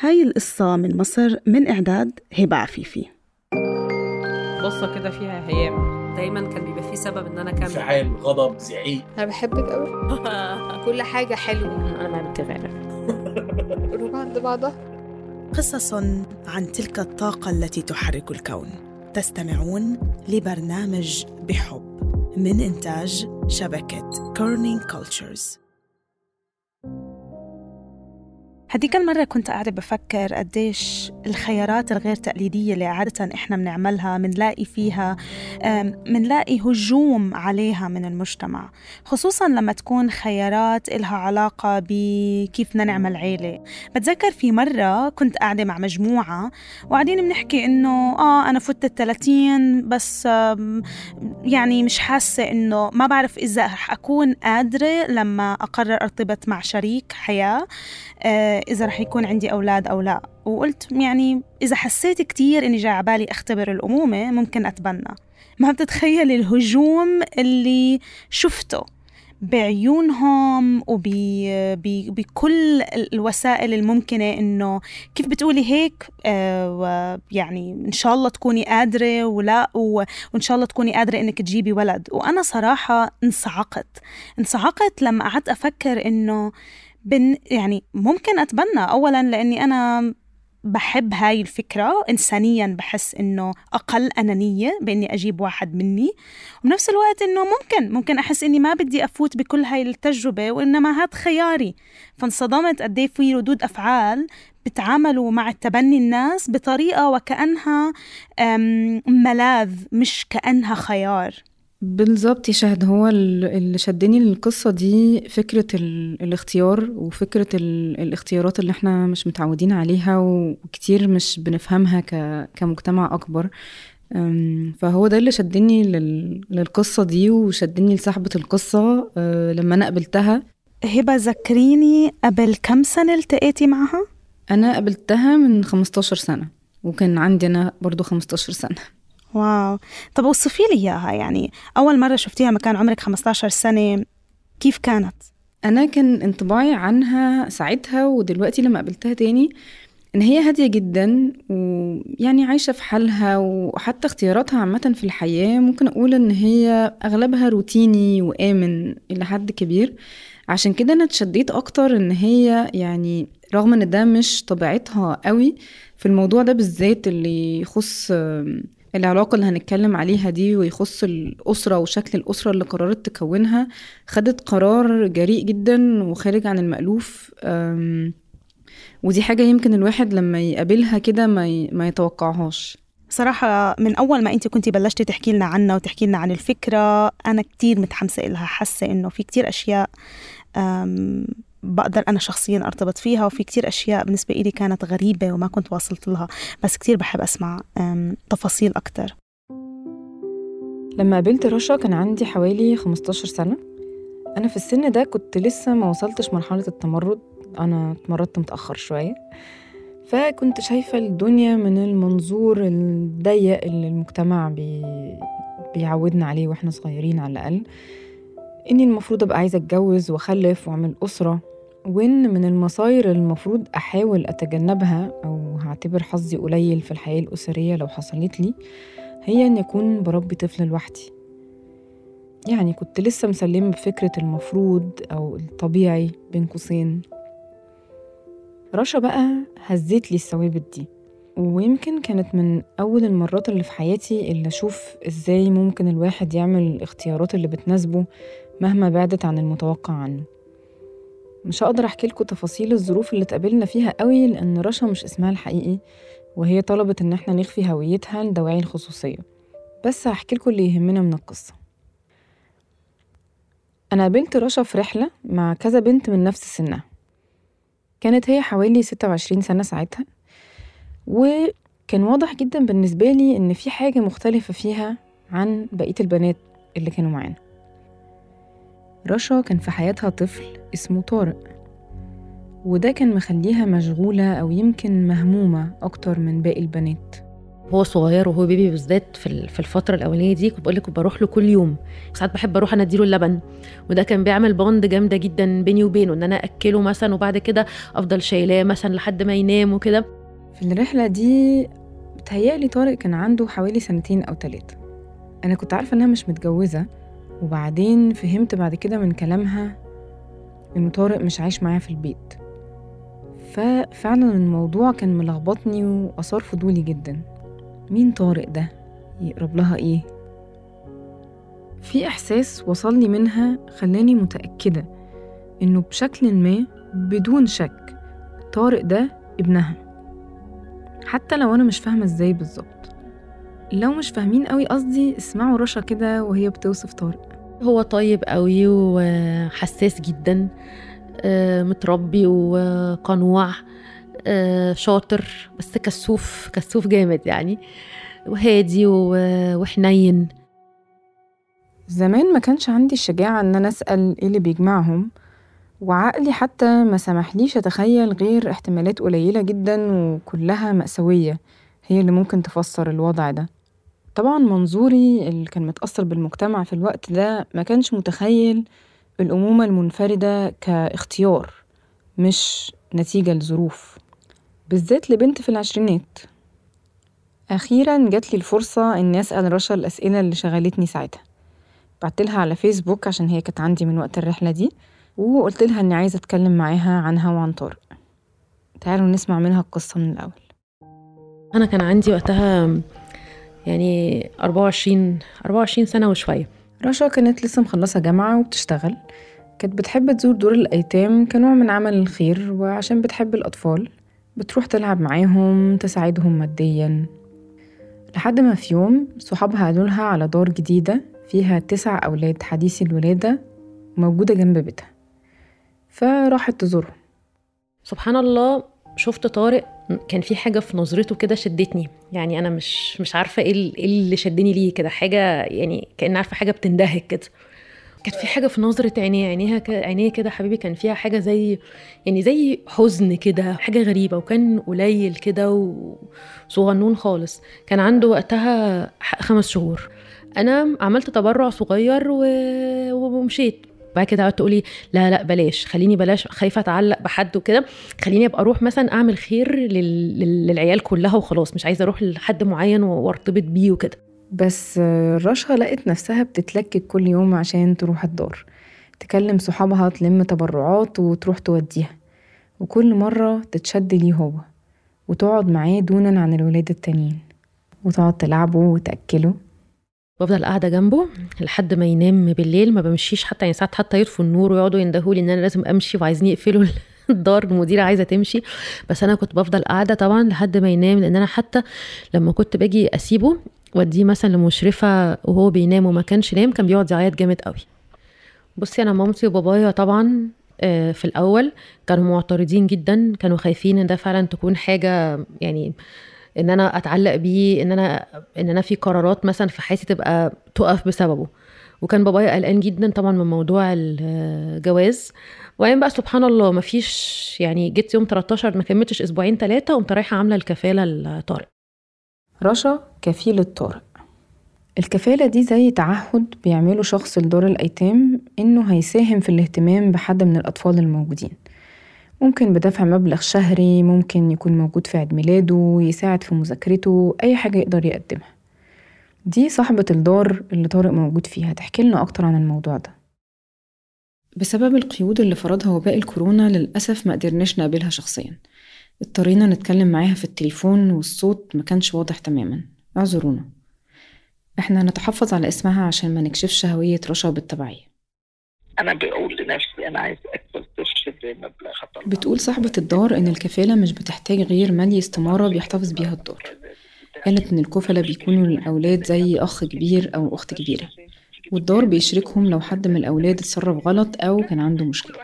هاي القصة من مصر من إعداد هبة عفيفي. قصة كده فيها هيام. دايما كان بيبقى فيه سبب إن أنا أكمل. انفعال غضب زعيق. أنا بحبك قوي كل حاجة حلوة. أنا بحب تغير قلوب عند بعضها. قصص عن تلك الطاقة التي تحرك الكون. تستمعون لبرنامج بحب من إنتاج شبكة كورنينج كولتشرز هديك المرة كنت قاعدة بفكر قديش الخيارات الغير تقليدية اللي عادة إحنا بنعملها منلاقي فيها منلاقي هجوم عليها من المجتمع خصوصا لما تكون خيارات إلها علاقة بكيف بدنا نعمل عيلة. بتذكر في مرة كنت قاعدة مع مجموعة وقاعدين بنحكي إنه آه أنا فت الثلاثين بس يعني مش حاسة إنه ما بعرف إذا رح أكون قادرة لما أقرر أرتبط مع شريك حياة آه، إذا رح يكون عندي أولاد أو لا. وقلت يعني إذا حسيت كتير إني جاي عبالي أختبر الأمومة ممكن أتبنى. ما بتتخيل الهجوم اللي شفته بعيونهم وبكل الوسائل الممكنة إنه كيف بتقولي هيك؟ آه يعني إن شاء الله تكوني قادرة ولا وإن شاء الله تكوني قادرة إنك تجيبي ولد. وأنا صراحة انصعقت. انصعقت لما قعدت أفكر إنه بن يعني ممكن أتبنى. أولا لأني أنا بحب هاي الفكرة. إنسانيا بحس إنه أقل أنانية بإني أجيب واحد مني. وبنفس الوقت إنه ممكن ممكن أحس إني ما بدي أفوت بكل هاي التجربة وإنما هاد خياري. فانصدمت قد إيه في ردود أفعال بتعاملوا مع التبني الناس بطريقة وكأنها ملاذ مش كأنها خيار. بالظبط يا شهد هو اللي شدني للقصة دي فكرة الاختيار وفكرة الاختيارات اللي إحنا مش متعودين عليها وكتير مش بنفهمها كمجتمع أكبر. فهو ده اللي شدني للقصة دي وشدني لصاحبة القصة أه، لما أنا قابلتها. هبة ذكريني قبل كم سنة التقيتي معها؟ أنا قابلتها من 15 سنة وكان عندي أنا برضو 15 سنة. واو طب وصفي لي إياها يعني أول مرة شفتيها ما كان عمرك 15 سنة كيف كانت؟ أنا كان انطباعي عنها ساعتها ودلوقتي لما قابلتها تاني إن هي هادية جدا ويعني عايشة في حالها وحتى اختياراتها عامة في الحياة ممكن أقول إن هي أغلبها روتيني وآمن إلى حد كبير عشان كده أنا اتشديت أكتر إن هي يعني رغم إن ده مش طبيعتها قوي في الموضوع ده بالذات اللي يخص العلاقة اللي هنتكلم عليها دي ويخص الأسرة وشكل الأسرة اللي قررت تكونها خدت قرار جريء جدا وخارج عن المألوف. ودي حاجة يمكن الواحد لما يقابلها كده ما, ما يتوقعهاش. صراحة من أول ما أنت كنتي بلشتي تحكي لنا عنها وتحكي لنا عن الفكرة أنا كتير متحمسة إلها حاسة إنه في كتير أشياء بقدر أنا شخصيا أرتبط فيها وفي كتير أشياء بالنسبة إلي كانت غريبة وما كنت واصلت لها بس كتير بحب أسمع تفاصيل أكتر. لما قابلت رشا كان عندي حوالي 15 سنة. أنا في السن ده كنت لسه ما وصلتش مرحلة التمرد أنا اتمردت متأخر شوية. فكنت شايفة الدنيا من المنظور الضيق اللي المجتمع بي... بيعودنا عليه وإحنا صغيرين على الأقل. إني المفروض أبقى عايزة أتجوز وأخلف وأعمل أسرة وإن من المصاير المفروض أحاول أتجنبها أو هعتبر حظي قليل في الحياة الأسرية لو حصلت لي هي إن يكون بربي طفل لوحدي. يعني كنت لسه مسلمة بفكرة المفروض أو الطبيعي بين قوسين. رشا بقى هزت لي الثوابت دي ويمكن كانت من أول المرات اللي في حياتي اللي أشوف إزاي ممكن الواحد يعمل الاختيارات اللي بتناسبه مهما بعدت عن المتوقع عنه. مش هقدر أحكي لكم تفاصيل الظروف اللي اتقابلنا فيها قوي لأن رشا مش اسمها الحقيقي وهي طلبت إن إحنا نخفي هويتها لدواعي الخصوصية. بس هحكي لكم اللي يهمنا من القصة. أنا قابلت رشا في رحلة مع كذا بنت من نفس سنها. كانت هي حوالي ستة وعشرين سنة ساعتها وكان واضح جدا بالنسبة لي إن في حاجة مختلفة فيها عن بقية البنات اللي كانوا معانا. رشا كان في حياتها طفل اسمه طارق وده كان مخليها مشغولة أو يمكن مهمومة أكتر من باقي البنات. هو صغير وهو بيبي بالذات في الفترة الأولانية دي كنت بقول لك بروح له كل يوم. ساعات بحب أروح أنا أديله اللبن وده كان بيعمل بوند جامدة جدا بيني وبينه إن أنا أكله مثلا وبعد كده أفضل شايلاه مثلا لحد ما ينام وكده. في الرحلة دي بتهيألي طارق كان عنده حوالي سنتين أو ثلاثة أنا كنت عارفة إنها مش متجوزة وبعدين فهمت بعد كده من كلامها إن طارق مش عايش معايا في البيت. ففعلا الموضوع كان ملخبطني وأثار فضولي جدا. مين طارق ده؟ يقرب لها إيه؟ في إحساس وصلني منها خلاني متأكدة إنه بشكل ما بدون شك طارق ده ابنها. حتى لو أنا مش فاهمة إزاي بالظبط. لو مش فاهمين قوي قصدي اسمعوا رشا كده وهي بتوصف طارق. هو طيب قوي وحساس جدا آه، متربي وقنوع آه، شاطر بس كسوف كسوف جامد يعني وهادي وحنين. زمان ما كانش عندي الشجاعة إن أنا أسأل إيه اللي بيجمعهم وعقلي حتى ما سمحليش أتخيل غير احتمالات قليلة جدا وكلها مأساوية هي اللي ممكن تفسر الوضع ده. طبعا منظوري اللي كان متأثر بالمجتمع في الوقت ده ما كانش متخيل الأمومة المنفردة كاختيار مش نتيجة لظروف. بالذات لبنت في العشرينات. أخيرا جات لي الفرصة إني أسأل رشا الأسئلة اللي شغلتني ساعتها. بعتلها على فيسبوك عشان هي كانت عندي من وقت الرحلة دي وقلت لها إني عايزة أتكلم معاها عنها وعن طارق. تعالوا نسمع منها القصة من الأول. أنا كان عندي وقتها يعني 24 24 سنة وشوية. رشا كانت لسه مخلصة جامعة وبتشتغل. كانت بتحب تزور دور الأيتام كنوع من عمل الخير وعشان بتحب الأطفال. بتروح تلعب معاهم تساعدهم ماديا. لحد ما في يوم صحابها قالولها على دار جديدة فيها تسع أولاد حديثي الولادة موجودة جنب بيتها. فراحت تزورهم. سبحان الله شفت طارق كان في حاجة في نظرته كده شدتني. يعني أنا مش مش عارفة إيه, إيه اللي شدني ليه كده. حاجة يعني كأن عارفة حاجة بتندهك كده. كانت في حاجة في نظرة عينيه عينيها عينيه كده حبيبي كان فيها حاجة زي يعني زي حزن كده حاجة غريبة. وكان قليل كده وصغنون خالص. كان عنده وقتها خمس شهور. أنا عملت تبرع صغير ومشيت. بعد كده قعدت تقولي لا لا بلاش خليني بلاش خايفة أتعلق بحد وكده خليني أبقى أروح مثلا أعمل خير للعيال كلها وخلاص مش عايزة أروح لحد معين وأرتبط بيه وكده. بس رشا لقت نفسها بتتلكك كل يوم عشان تروح الدار تكلم صحابها تلم تبرعات وتروح توديها وكل مرة تتشد ليه هو وتقعد معاه دونا عن الولاد التانيين وتقعد تلعبه وتأكله. بفضل قاعدة جنبه لحد ما ينام بالليل ما بمشيش حتى يعني ساعات حتى يطفوا النور ويقعدوا يندهوا لي إن أنا لازم أمشي وعايزين يقفلوا الدار المديرة عايزة تمشي. بس أنا كنت بفضل قاعدة طبعا لحد ما ينام لأن أنا حتى لما كنت باجي أسيبه وأديه مثلا لمشرفة وهو بينام وما كانش نام كان بيقعد يعيط جامد قوي. بصي أنا مامتي وبابايا طبعا آه، في الأول كانوا معترضين جدا كانوا خايفين إن ده فعلا تكون حاجة يعني إن أنا أتعلق بيه إن أنا إن أنا في قرارات مثلا في حياتي تبقى تقف بسببه. وكان بابايا قلقان جدا طبعا من موضوع الجواز. وبعدين بقى سبحان الله ما فيش يعني جيت يوم 13 ما كملتش أسبوعين ثلاثة قمت رايحة عاملة الكفالة لطارق رشا كفيلة طارق الكفالة دي زي تعهد بيعمله شخص لدار الأيتام إنه هيساهم في الاهتمام بحد من الأطفال الموجودين. ممكن بدفع مبلغ شهري ممكن يكون موجود في عيد ميلاده يساعد في مذاكرته أي حاجة يقدر يقدمها. دي صاحبة الدار اللي طارق موجود فيها تحكي لنا أكتر عن الموضوع ده. بسبب القيود اللي فرضها وباء الكورونا للأسف ما قدرناش نقابلها شخصيا. اضطرينا نتكلم معاها في التليفون والصوت ما كانش واضح تماما. اعذرونا. إحنا نتحفظ على اسمها عشان ما نكشفش هوية رشا بالتبعية. أنا بقول لنفسي أنا عايز أكبر طفل بمبلغ بتقول صاحبة الدار إن الكفالة مش بتحتاج غير مالي استمارة بيحتفظ بيها الدار قالت إن الكفلة بيكونوا للأولاد زي أخ كبير أو أخت كبيرة والدار بيشركهم لو حد من الأولاد اتصرف غلط أو كان عنده مشكلة.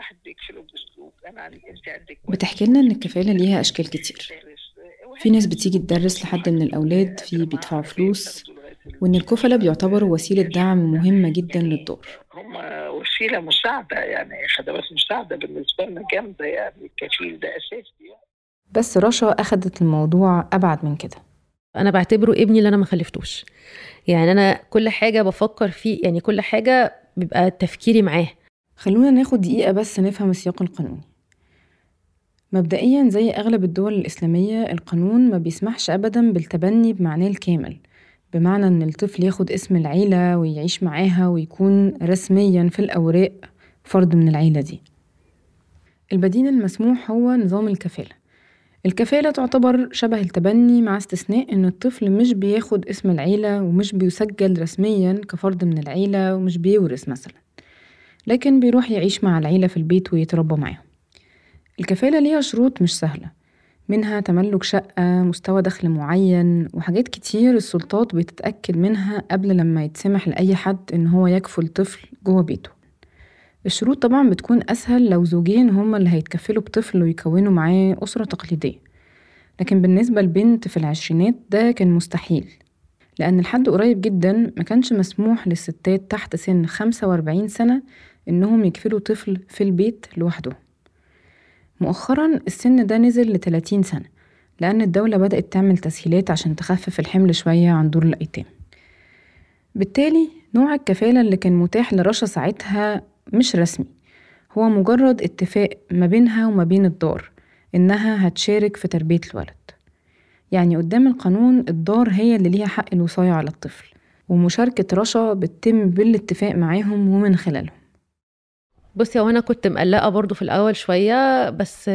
بتحكي لنا إن الكفالة ليها أشكال كتير. في ناس بتيجي تدرس لحد من الأولاد في بيدفعوا فلوس وإن الكفلة بيعتبروا وسيلة دعم مهمة جدا للدور. هم وسيلة مساعدة يعني خدمات مساعدة بالنسبة لنا جامدة يعني الكفيل ده أساسي يعني. بس رشا أخدت الموضوع أبعد من كده. أنا بعتبره ابني اللي أنا ما خلفتوش. يعني أنا كل حاجة بفكر فيه يعني كل حاجة بيبقى تفكيري معاه. خلونا ناخد دقيقة بس نفهم السياق القانوني. مبدئيا زي أغلب الدول الإسلامية القانون ما بيسمحش أبدا بالتبني بمعناه الكامل. بمعنى إن الطفل ياخد اسم العيلة ويعيش معاها ويكون رسميا في الأوراق فرد من العيلة دي. البديل المسموح هو نظام الكفالة. الكفالة تعتبر شبه التبني مع استثناء إن الطفل مش بياخد اسم العيلة ومش بيسجل رسميا كفرد من العيلة ومش بيورث مثلا لكن بيروح يعيش مع العيلة في البيت ويتربى معاهم. الكفالة ليها شروط مش سهلة. منها تملك شقة مستوى دخل معين وحاجات كتير السلطات بتتأكد منها قبل لما يتسمح لأي حد إن هو يكفل طفل جوه بيته. الشروط طبعا بتكون أسهل لو زوجين هما اللي هيتكفلوا بطفل ويكونوا معاه أسرة تقليدية. لكن بالنسبة لبنت في العشرينات ده كان مستحيل لأن لحد قريب جدا ما كانش مسموح للستات تحت سن خمسة وأربعين سنة إنهم يكفلوا طفل في البيت لوحده مؤخرا السن ده نزل لتلاتين سنة لأن الدولة بدأت تعمل تسهيلات عشان تخفف الحمل شوية عن دور الأيتام. بالتالي نوع الكفالة اللي كان متاح لرشا ساعتها مش رسمي هو مجرد اتفاق ما بينها وما بين الدار إنها هتشارك في تربية الولد. يعني قدام القانون الدار هي اللي ليها حق الوصاية على الطفل ومشاركة رشا بتتم بالاتفاق معاهم ومن خلالهم. بصي هو أنا كنت مقلقة برضو في الأول شوية بس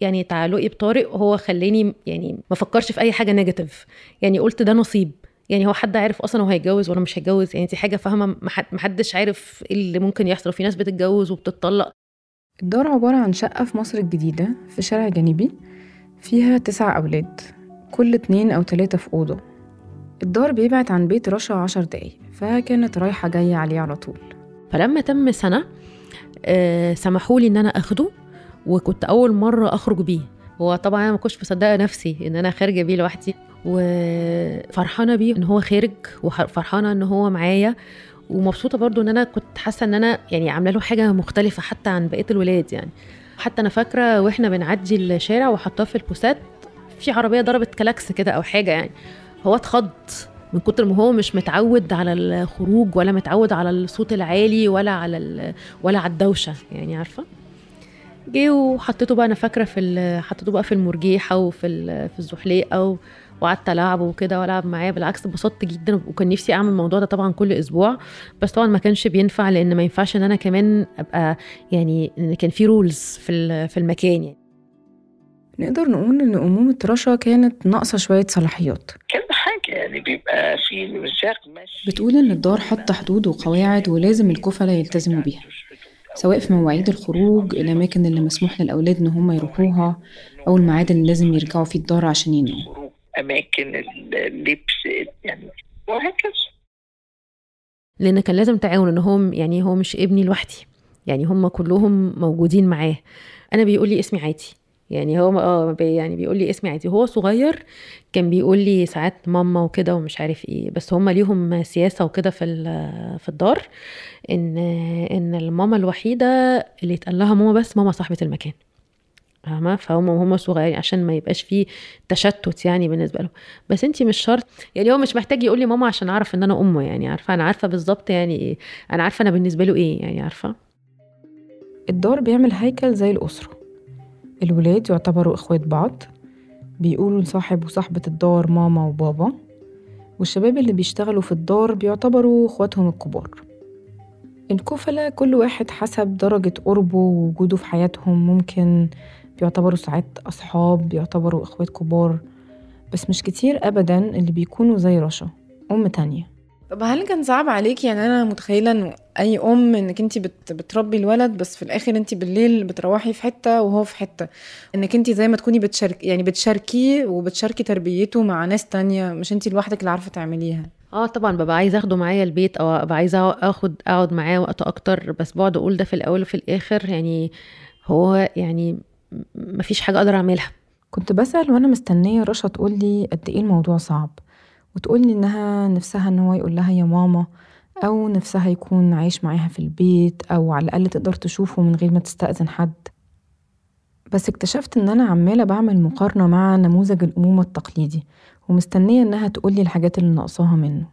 يعني تعلقي بطارق هو خلاني يعني ما فكرش في أي حاجة نيجاتيف يعني قلت ده نصيب. يعني هو حد عارف أصلا هو هيتجوز ولا مش هيتجوز. يعني دي حاجة فاهمة ما حد- ما حدش عارف إيه اللي ممكن يحصل. في ناس بتتجوز وبتطلق الدار عبارة عن شقة في مصر الجديدة في شارع جانبي فيها تسع أولاد كل اتنين أو تلاتة في أوضة. الدار بيبعد عن بيت رشا عشر دقايق فكانت رايحة جاية عليه على طول. فلما تم سنة سمحوا لي إن أنا أخده وكنت أول مرة أخرج بيه. هو طبعا أنا ما كنتش مصدقة نفسي إن أنا خارجة بيه لوحدي. وفرحانة بيه إن هو خارج وفرحانة إن هو معايا. ومبسوطة برضو إن أنا كنت حاسة إن أنا يعني عاملة له حاجة مختلفة حتى عن بقية الولاد يعني. حتى أنا فاكرة وإحنا بنعدي الشارع وحطاه في البوسات في عربية ضربت كلاكس كده أو حاجة يعني. هو اتخض. من كتر ما هو مش متعود على الخروج ولا متعود على الصوت العالي ولا على ال- ولا على الدوشة يعني عارفة؟ جه وحطيته بقى أنا فاكرة في ال- حطيته بقى في المرجيحة وفي ال- في الزحليقة و- وقعدت ألعبه وكده وألعب معاه بالعكس اتبسطت جدا وكان نفسي أعمل الموضوع ده طبعا كل أسبوع بس طبعا ما كانش بينفع لأن ما ينفعش إن أنا كمان أبقى يعني إن كان في رولز في في المكان يعني. نقدر نقول إن أمومة رشا كانت ناقصة شوية صلاحيات. حاجة يعني بيبقى في ميثاق ماشي. بتقول إن الدار حاطة حدود وقواعد ولازم الكفلة يلتزموا بيها سواء في مواعيد الخروج الأماكن اللي مسموح للأولاد إن هم يروحوها أو الميعاد اللي لازم يرجعوا فيه الدار عشان يناموا. أماكن اللبس يعني وهكذا. لأن كان لازم تعاون إن هو يعني هو مش ابني لوحدي يعني هم كلهم موجودين معاه. أنا بيقول لي اسمي عادي. يعني هو آه يعني بيقول لي اسمي عادي. هو صغير كان بيقول لي ساعات ماما وكده ومش عارف إيه بس هم ليهم سياسة وكده في في الدار ان إن الماما الوحيدة اللي يتقال لها ماما بس ماما صاحبة المكان. فاهمة؟ فهم وهم صغيرين عشان ما يبقاش فيه تشتت يعني بالنسبة له بس انتي مش شرط يعني هو مش محتاج يقول لي ماما عشان أعرف إن أنا أمه يعني عارفة؟ أنا عارفة بالظبط يعني إيه أنا عارفة أنا بالنسبة له إيه يعني عارفة؟ الدار بيعمل هيكل زي الأسرة. الولاد يعتبروا إخوات بعض. بيقولوا لصاحب وصاحبة الدار ماما وبابا. والشباب اللي بيشتغلوا في الدار بيعتبروا إخواتهم الكبار. الكفلة كل واحد حسب درجة قربه ووجوده في حياتهم. ممكن بيعتبروا ساعات أصحاب بيعتبروا إخوات كبار. بس مش كتير أبدا اللي بيكونوا زي رشا أم تانية. طب هل كان صعب عليك؟ يعني أنا متخيلة إنه أي أم إنك انت بت بتربي الولد بس في الآخر انت بالليل بتروحي في حتة وهو في حتة. إنك انت زي ما تكوني بتشارك يعني بتشاركيه وبتشاركي تربيته مع ناس تانية مش انت لوحدك اللي عارفة تعمليها. آه طبعا ببقى عايزة آخده معايا البيت أو أبقى عايزة اخد أقعد معاه وقت أكتر بس بقعد أقول ده في الأول وفي الآخر. يعني هو يعني مفيش حاجة أقدر أعملها. كنت بسأل وأنا مستنية رشا تقولي قد إيه الموضوع صعب. وتقولي إنها نفسها إن هو يقول لها يا ماما أو نفسها يكون عايش معاها في البيت أو على الأقل تقدر تشوفه من غير ما تستأذن حد. بس اكتشفت إن أنا عمالة بعمل مقارنة مع نموذج الأمومة التقليدي ومستنية إنها تقولي الحاجات اللي ناقصاها منه.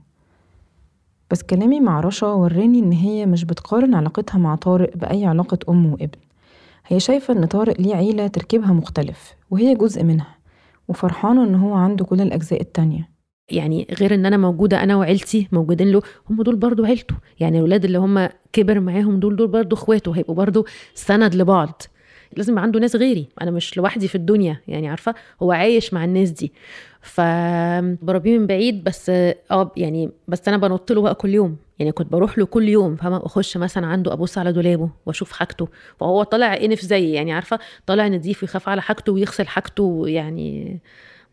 بس كلامي مع رشا وراني إن هي مش بتقارن علاقتها مع طارق بأي علاقة أم وابن. هي شايفة إن طارق ليه عيلة تركيبها مختلف وهي جزء منها وفرحانة إن هو عنده كل الأجزاء التانية. يعني غير إن أنا موجودة أنا وعيلتي موجودين له هم دول برضو عيلته. يعني الولاد اللي هم كبر معاهم دول دول برضو إخواته هيبقوا برضو سند لبعض. لازم عنده ناس غيري. أنا مش لوحدي في الدنيا يعني عارفة؟ هو عايش مع الناس دي. فبربيه من بعيد بس آه يعني بس أنا بنط له بقى كل يوم. يعني كنت بروح له كل يوم فاهمة؟ أخش مثلا عنده ابص على دولابه وأشوف حاجته. وهو طالع إنف زيي يعني عارفة؟ طالع نضيف ويخاف على حاجته ويغسل حاجته يعني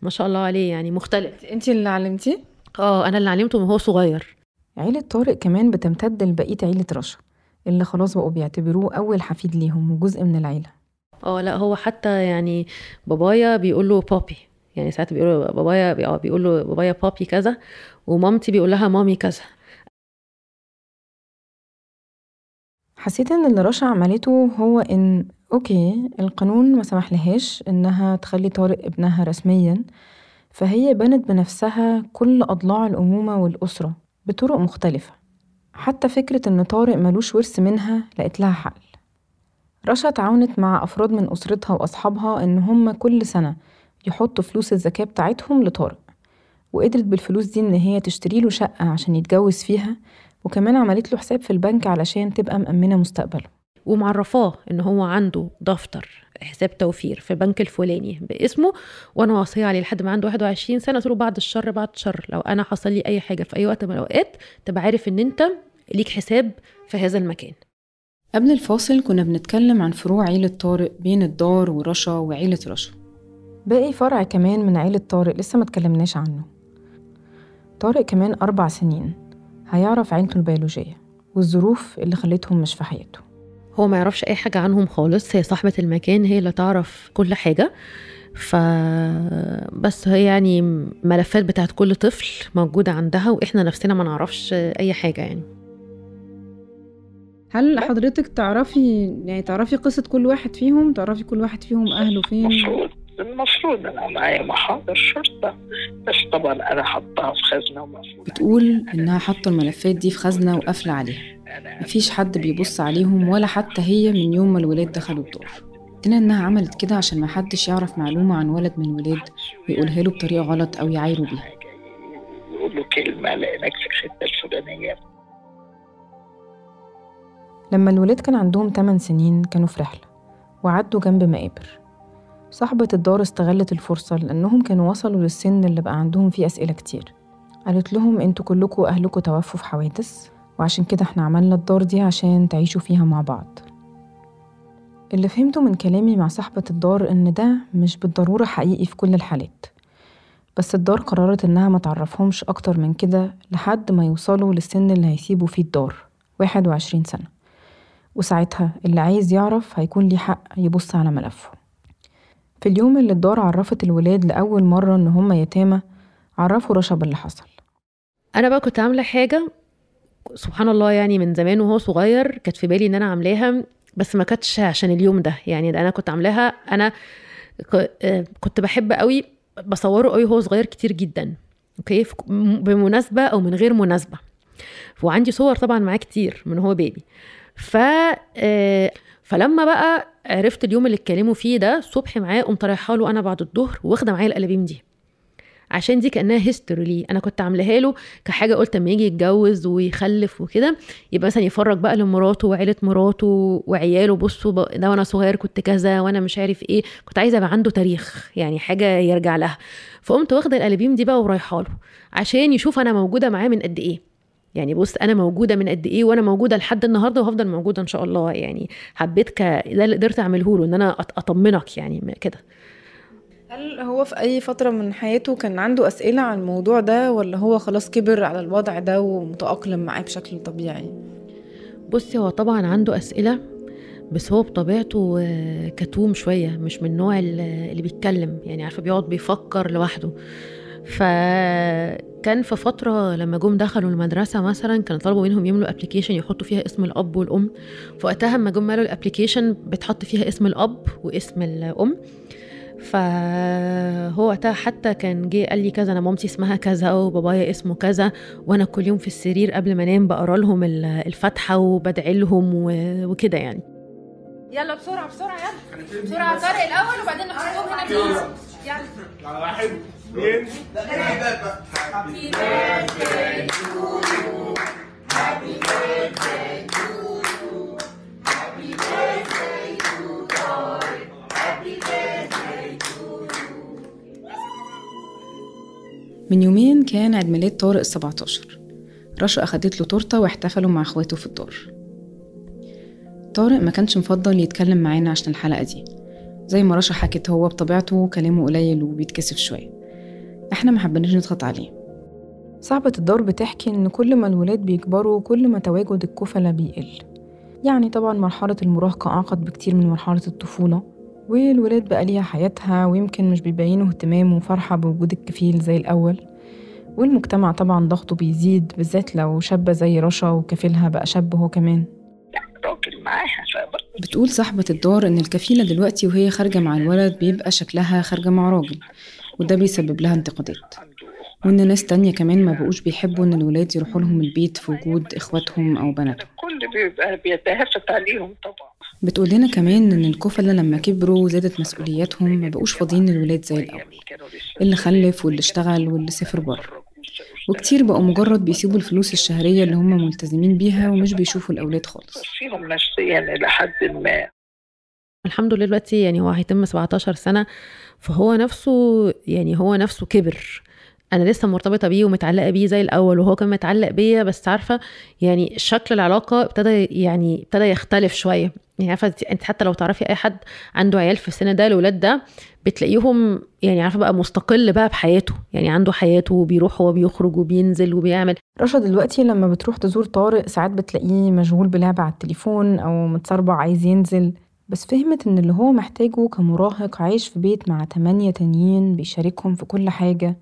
ما شاء الله عليه يعني مختلف. انت اللي علمتيه؟ آه أنا اللي علمته وهو صغير. عيلة طارق كمان بتمتد لبقية عيلة رشا اللي خلاص بقوا بيعتبروه أول حفيد ليهم وجزء من العيلة. آه لا هو حتى يعني بابايا بيقول له بابي يعني ساعات بيقول بابايا آه بيقول له بابايا بابي كذا ومامتي بيقول لها مامي كذا حسيت إن اللي رشا عملته هو إن أوكي القانون ما سمحلهاش إنها تخلي طارق ابنها رسميا فهي بنت بنفسها كل أضلاع الأمومة والأسرة بطرق مختلفة. حتى فكرة إن طارق ملوش ورث منها لقيت لها حل. رشا تعاونت مع أفراد من أسرتها وأصحابها إن هم كل سنة يحطوا فلوس الزكاة بتاعتهم لطارق. وقدرت بالفلوس دي إن هي تشتري له شقة عشان يتجوز فيها وكمان عملت له حساب في البنك علشان تبقى مأمنة مستقبله. ومعرفاه إن هو عنده دفتر حساب توفير في البنك الفلاني باسمه وأنا واصية عليه لحد ما عنده 21 سنة قلت له بعد الشر بعد الشر لو أنا حصل لي أي حاجة في أي وقت من الأوقات تبقى عارف إن أنت ليك حساب في هذا المكان. قبل الفاصل كنا بنتكلم عن فروع عيلة طارق بين الدار ورشا وعيلة رشا. باقي فرع كمان من عيلة طارق لسه ما اتكلمناش عنه. طارق كمان أربع سنين. هيعرف عيلته البيولوجية والظروف اللي خلتهم مش في حياته. هو ما يعرفش أي حاجة عنهم خالص. هي صاحبة المكان هي اللي تعرف كل حاجة. ف بس هي يعني ملفات بتاعت كل طفل موجودة عندها وإحنا نفسنا ما نعرفش أي حاجة يعني. هل حضرتك تعرفي يعني تعرفي قصة كل واحد فيهم؟ تعرفي كل واحد فيهم أهله فين؟ المفروض أنا معايا محاضر شرطة بس طبعا أنا حطها في خزنة ومفروض بتقول إنها حاطة الملفات دي في خزنة وقافلة عليها. مفيش حد بيبص عليهم ولا حتى هي من يوم ما الولاد دخلوا الدار. قلنا إنها عملت كده عشان محدش يعرف معلومة عن ولد من الولاد ويقولها له بطريقة غلط أو يعايره بيها. يقول له كلمة لقيناك في الحته الفلانية. لما الولاد كان عندهم 8 سنين كانوا في رحلة وعدوا جنب مقابر. صاحبة الدار استغلت الفرصة لأنهم كانوا وصلوا للسن اللي بقى عندهم فيه أسئلة كتير. قالت لهم أنتوا كلكم أهلكم توفوا في حوادث وعشان كده إحنا عملنا الدار دي عشان تعيشوا فيها مع بعض. اللي فهمته من كلامي مع صاحبة الدار إن ده مش بالضرورة حقيقي في كل الحالات. بس الدار قررت إنها ما تعرفهمش أكتر من كده لحد ما يوصلوا للسن اللي هيسيبوا فيه الدار 21 سنة. وساعتها اللي عايز يعرف هيكون ليه حق يبص على ملفه. في اليوم اللي الدار عرفت الولاد لأول مرة إن هم يتامى عرفوا رشا باللي حصل. أنا بقى كنت عاملة حاجة سبحان الله يعني من زمان وهو صغير كانت في بالي إن أنا عاملاها بس ما كانتش عشان اليوم ده. يعني أنا كنت عاملاها أنا ك- آه، كنت بحب قوي بصوره قوي وهو صغير كتير جدا. أوكي؟ بمناسبة أو من غير مناسبة. وعندي صور طبعا معاه كتير من هو بيبي. ف آه، فلما بقى عرفت اليوم اللي اتكلموا فيه ده الصبح معاه قمت رايحة له أنا بعد الظهر واخدة معايا القلابيم دي. عشان دي كأنها هيستوري ليه. أنا كنت عاملاها له كحاجة قلت أما يجي يتجوز ويخلف وكده يبقى مثلا يفرج بقى لمراته وعيلة مراته وعياله بصوا ده وأنا صغير كنت كذا وأنا مش عارف إيه. كنت عايزة يبقى عنده تاريخ يعني حاجة يرجع لها. فقمت واخدة القلابيم دي بقى ورايحة له عشان يشوف أنا موجودة معاه من قد إيه. يعني بص أنا موجودة من قد إيه وأنا موجودة لحد النهارده وهفضل موجودة إن شاء الله. يعني حبيت ك ده اللي قدرت أعمله له إن أنا أطمنك يعني كده. هل هو في أي فترة من حياته كان عنده أسئلة عن الموضوع ده ولا هو خلاص كبر على الوضع ده ومتأقلم معاه بشكل طبيعي؟ بصي هو طبعا عنده أسئلة بس هو بطبيعته كتوم شوية مش من النوع ال- اللي بيتكلم. يعني عارفة بيقعد بيفكر لوحده. فكان في فترة لما جم دخلوا المدرسة مثلا كان طلبوا منهم يملوا application يحطوا فيها اسم الأب والأم. فوقتها لما جم ملوا ال application بتحط فيها اسم الأب واسم الأم. فهو وقتها حتى كان جه قال لي كذا أنا مامتي اسمها كذا وبابايا اسمه كذا وأنا كل يوم في السرير قبل ما أنام بقرأ لهم ال- الفاتحة وبدعي لهم و- وكده يعني. يلا بسرعة بسرعة يلا. بسرعة طارق الأول وبعدين نحطهم هنا. من يومين كان عيد ميلاد طارق ال 17 رشا أخدت له تورتة واحتفلوا مع أخواته في الدار طارق ما كانش مفضل يتكلم معانا عشان الحلقة دي. زي ما رشا حكت هو بطبيعته كلامه قليل وبيتكسف شوية. إحنا ما حبناش نضغط عليه. صاحبة الدار بتحكي إن كل ما الولاد بيكبروا كل ما تواجد الكفلة بيقل. يعني طبعا مرحلة المراهقة أعقد بكتير من مرحلة الطفولة والولاد بقى ليها حياتها ويمكن مش بيبينوا اهتمام وفرحة بوجود الكفيل زي الأول. والمجتمع طبعا ضغطه بيزيد بالذات لو شابة زي رشا وكفيلها بقى شاب هو كمان. بتقول صاحبة الدار إن الكفيلة دلوقتي وهي خارجة مع الولد بيبقى شكلها خارجة مع راجل. وده بيسبب لها انتقادات. وإن ناس تانية كمان ما بقوش بيحبوا إن الولاد يروحوا لهم البيت في وجود إخواتهم أو بناتهم. الكل بيبقى بيتهافت عليهم طبعا. بتقول لنا كمان إن الكفلة لما كبروا وزادت مسؤولياتهم ما بقوش فاضيين للولاد زي الأول. اللي خلف واللي اشتغل واللي سافر بره. وكتير بقوا مجرد بيسيبوا الفلوس الشهرية اللي هم ملتزمين بيها ومش بيشوفوا الأولاد خالص. فيهم نفسيا إلى حد ما. الحمد لله دلوقتي يعني هو هيتم 17 سنة فهو نفسه يعني هو نفسه كبر. أنا لسه مرتبطة بيه ومتعلقة بيه زي الأول وهو كان متعلق بيا بس عارفة يعني شكل العلاقة ابتدى يعني ابتدى يختلف شوية. يعني عارفة انت حتى لو تعرفي أي حد عنده عيال في السن ده الولاد ده بتلاقيهم يعني عارفة بقى مستقل بقى بحياته. يعني عنده حياته وبيروح هو بيخرج وبينزل وبيعمل. رشا دلوقتي لما بتروح تزور طارق ساعات بتلاقيه مشغول بلعبة على التليفون أو متصربع عايز ينزل. بس فهمت إن اللي هو محتاجه كمراهق عايش في بيت مع تمانية تانيين بيشاركهم في كل حاجة.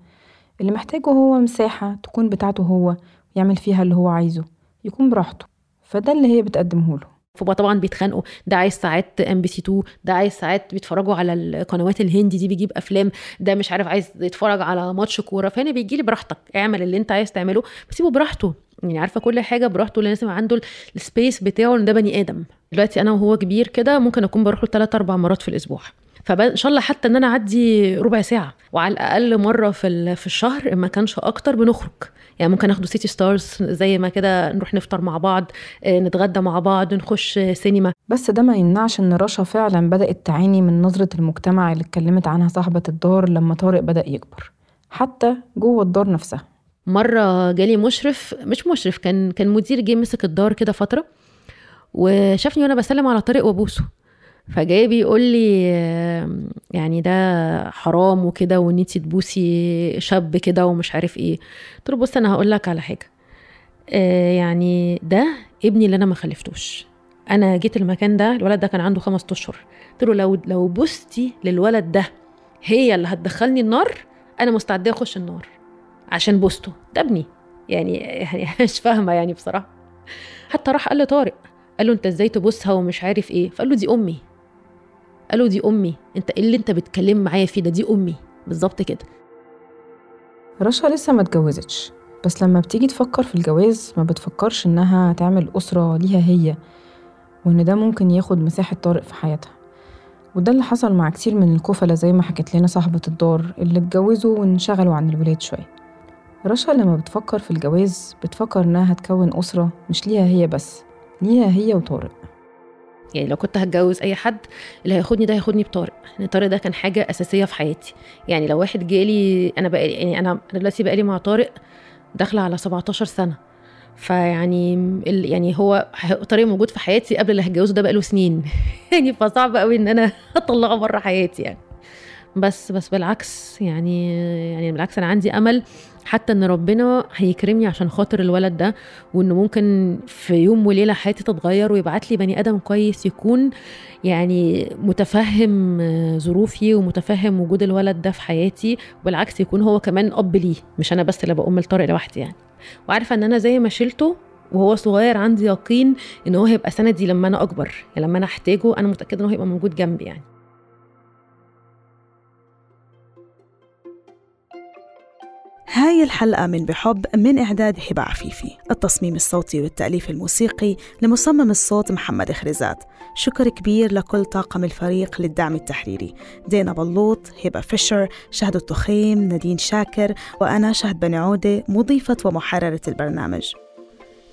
اللي محتاجه هو مساحة تكون بتاعته هو ويعمل فيها اللي هو عايزه يكون براحته. فده اللي هي بتقدمه له. فبقى طبعا بيتخانقوا. ده عايز ساعات MBC 2 ده عايز ساعات بيتفرجوا على القنوات الهندي دي بيجيب أفلام. ده مش عارف عايز يتفرج على ماتش كورة. فهنا بيجي لي براحتك اعمل اللي انت عايز تعمله بس سيبه براحته. يعني عارفة كل حاجة براحته لازم عنده ال space بتاعه إن ده بني آدم. دلوقتي أنا وهو كبير كده ممكن أكون بروح له 3 4 مرات في الأسبوع. فان شاء الله حتى إن أنا أعدي ربع ساعة. وعلى الأقل مرة في في الشهر ما كانش أكتر بنخرج. يعني ممكن ناخده سيتي ستارز زي ما كده نروح نفطر مع بعض نتغدى مع بعض نخش سينما بس ده ما يمنعش إن رشا فعلا بدأت تعاني من نظرة المجتمع اللي اتكلمت عنها صاحبة الدار لما طارق بدأ يكبر. حتى جوه الدار نفسها. مرة جالي مشرف مش مشرف كان كان مدير جه مسك الدار كده فترة وشافني وأنا بسلم على طارق وأبوسه. فجاي بيقول لي يعني ده حرام وكده وإن انتي تبوسي شاب كده ومش عارف إيه. قلت له بص أنا هقول لك على حاجة. يعني ده ابني اللي أنا ما خلفتوش. أنا جيت المكان ده الولد ده كان عنده خمس أشهر. قلت له لو لو بوستي للولد ده هي اللي هتدخلني النار أنا مستعدة أخش النار. عشان بوسته ده ابني يعني يعني مش فاهمة يعني بصراحة. حتى راح قال لطارق. قال له انت إزاي تبوسها ومش عارف إيه. فقال له دي أمي. قال له دي أمي. انت إيه اللي انت بتكلم معايا فيه ده؟ دي أمي. بالظبط كده. رشا لسه ما اتجوزتش. بس لما بتيجي تفكر في الجواز ما بتفكرش إنها تعمل أسرة ليها هي وإن ده ممكن ياخد مساحة طارق في حياتها. وده اللي حصل مع كتير من الكفلة زي ما حكت لنا صاحبة الدار اللي اتجوزوا وانشغلوا عن الولاد شوية. رشا لما بتفكر في الجواز بتفكر إنها هتكون أسرة مش ليها هي بس ليها هي وطارق. يعني لو كنت هتجوز أي حد اللي هياخدني ده هياخدني بطارق. لأن طارق ده كان حاجة أساسية في حياتي. يعني لو واحد جالي أنا بقى يعني أنا دلوقتي بقالي مع طارق داخلة على 17 سنة. فيعني ال... يعني هو طارق موجود في حياتي قبل اللي هتجوزه ده بقاله سنين. يعني فصعب قوي إن أنا أطلعه بره حياتي يعني. بس بس بالعكس يعني يعني بالعكس أنا عندي أمل حتى إن ربنا هيكرمني عشان خاطر الولد ده وإنه ممكن في يوم وليلة حياتي تتغير ويبعت لي بني آدم كويس يكون يعني متفهم ظروفي ومتفهم وجود الولد ده في حياتي وبالعكس يكون هو كمان أب ليه مش أنا بس اللي بقوم لطارق لوحدي يعني. وعارفة إن أنا زي ما شلته وهو صغير عندي يقين إن هو هيبقى سندي لما أنا أكبر يعني لما أنا أحتاجه أنا متأكدة إن هو هيبقى موجود جنبي يعني. هاي الحلقة من بحب من إعداد هبة عفيفي التصميم الصوتي والتأليف الموسيقي لمصمم الصوت محمد خريزات شكر كبير لكل طاقم الفريق للدعم التحريري. دينا بلوط هبة فيشر شهد التخيم نادين شاكر وأنا شهد بن عودة مضيفة ومحررة البرنامج.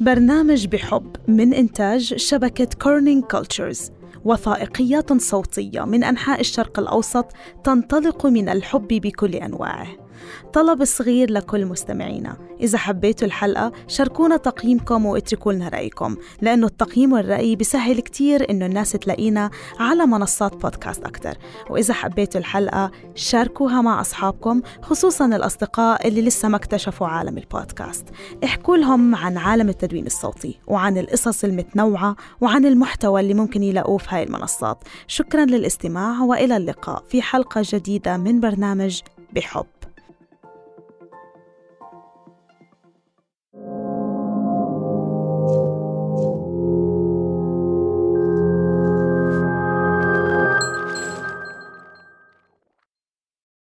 برنامج بحب من إنتاج شبكة كورنينج كولتشرز وثائقيات صوتية من أنحاء الشرق الأوسط تنطلق من الحب بكل أنواعه. طلب صغير لكل مستمعينا. إذا حبيتوا الحلقة شاركونا تقييمكم واتركوا لنا رأيكم لأنه التقييم والرأي بيسهل كتير إنه الناس تلاقينا على منصات بودكاست أكتر. وإذا حبيتوا الحلقة شاركوها مع أصحابكم خصوصا الأصدقاء اللي لسه ما اكتشفوا عالم البودكاست. احكوا لهم عن عالم التدوين الصوتي وعن القصص المتنوعة وعن المحتوى اللي ممكن يلاقوه في هاي المنصات. شكرا للاستماع وإلى اللقاء في حلقة جديدة من برنامج بحب.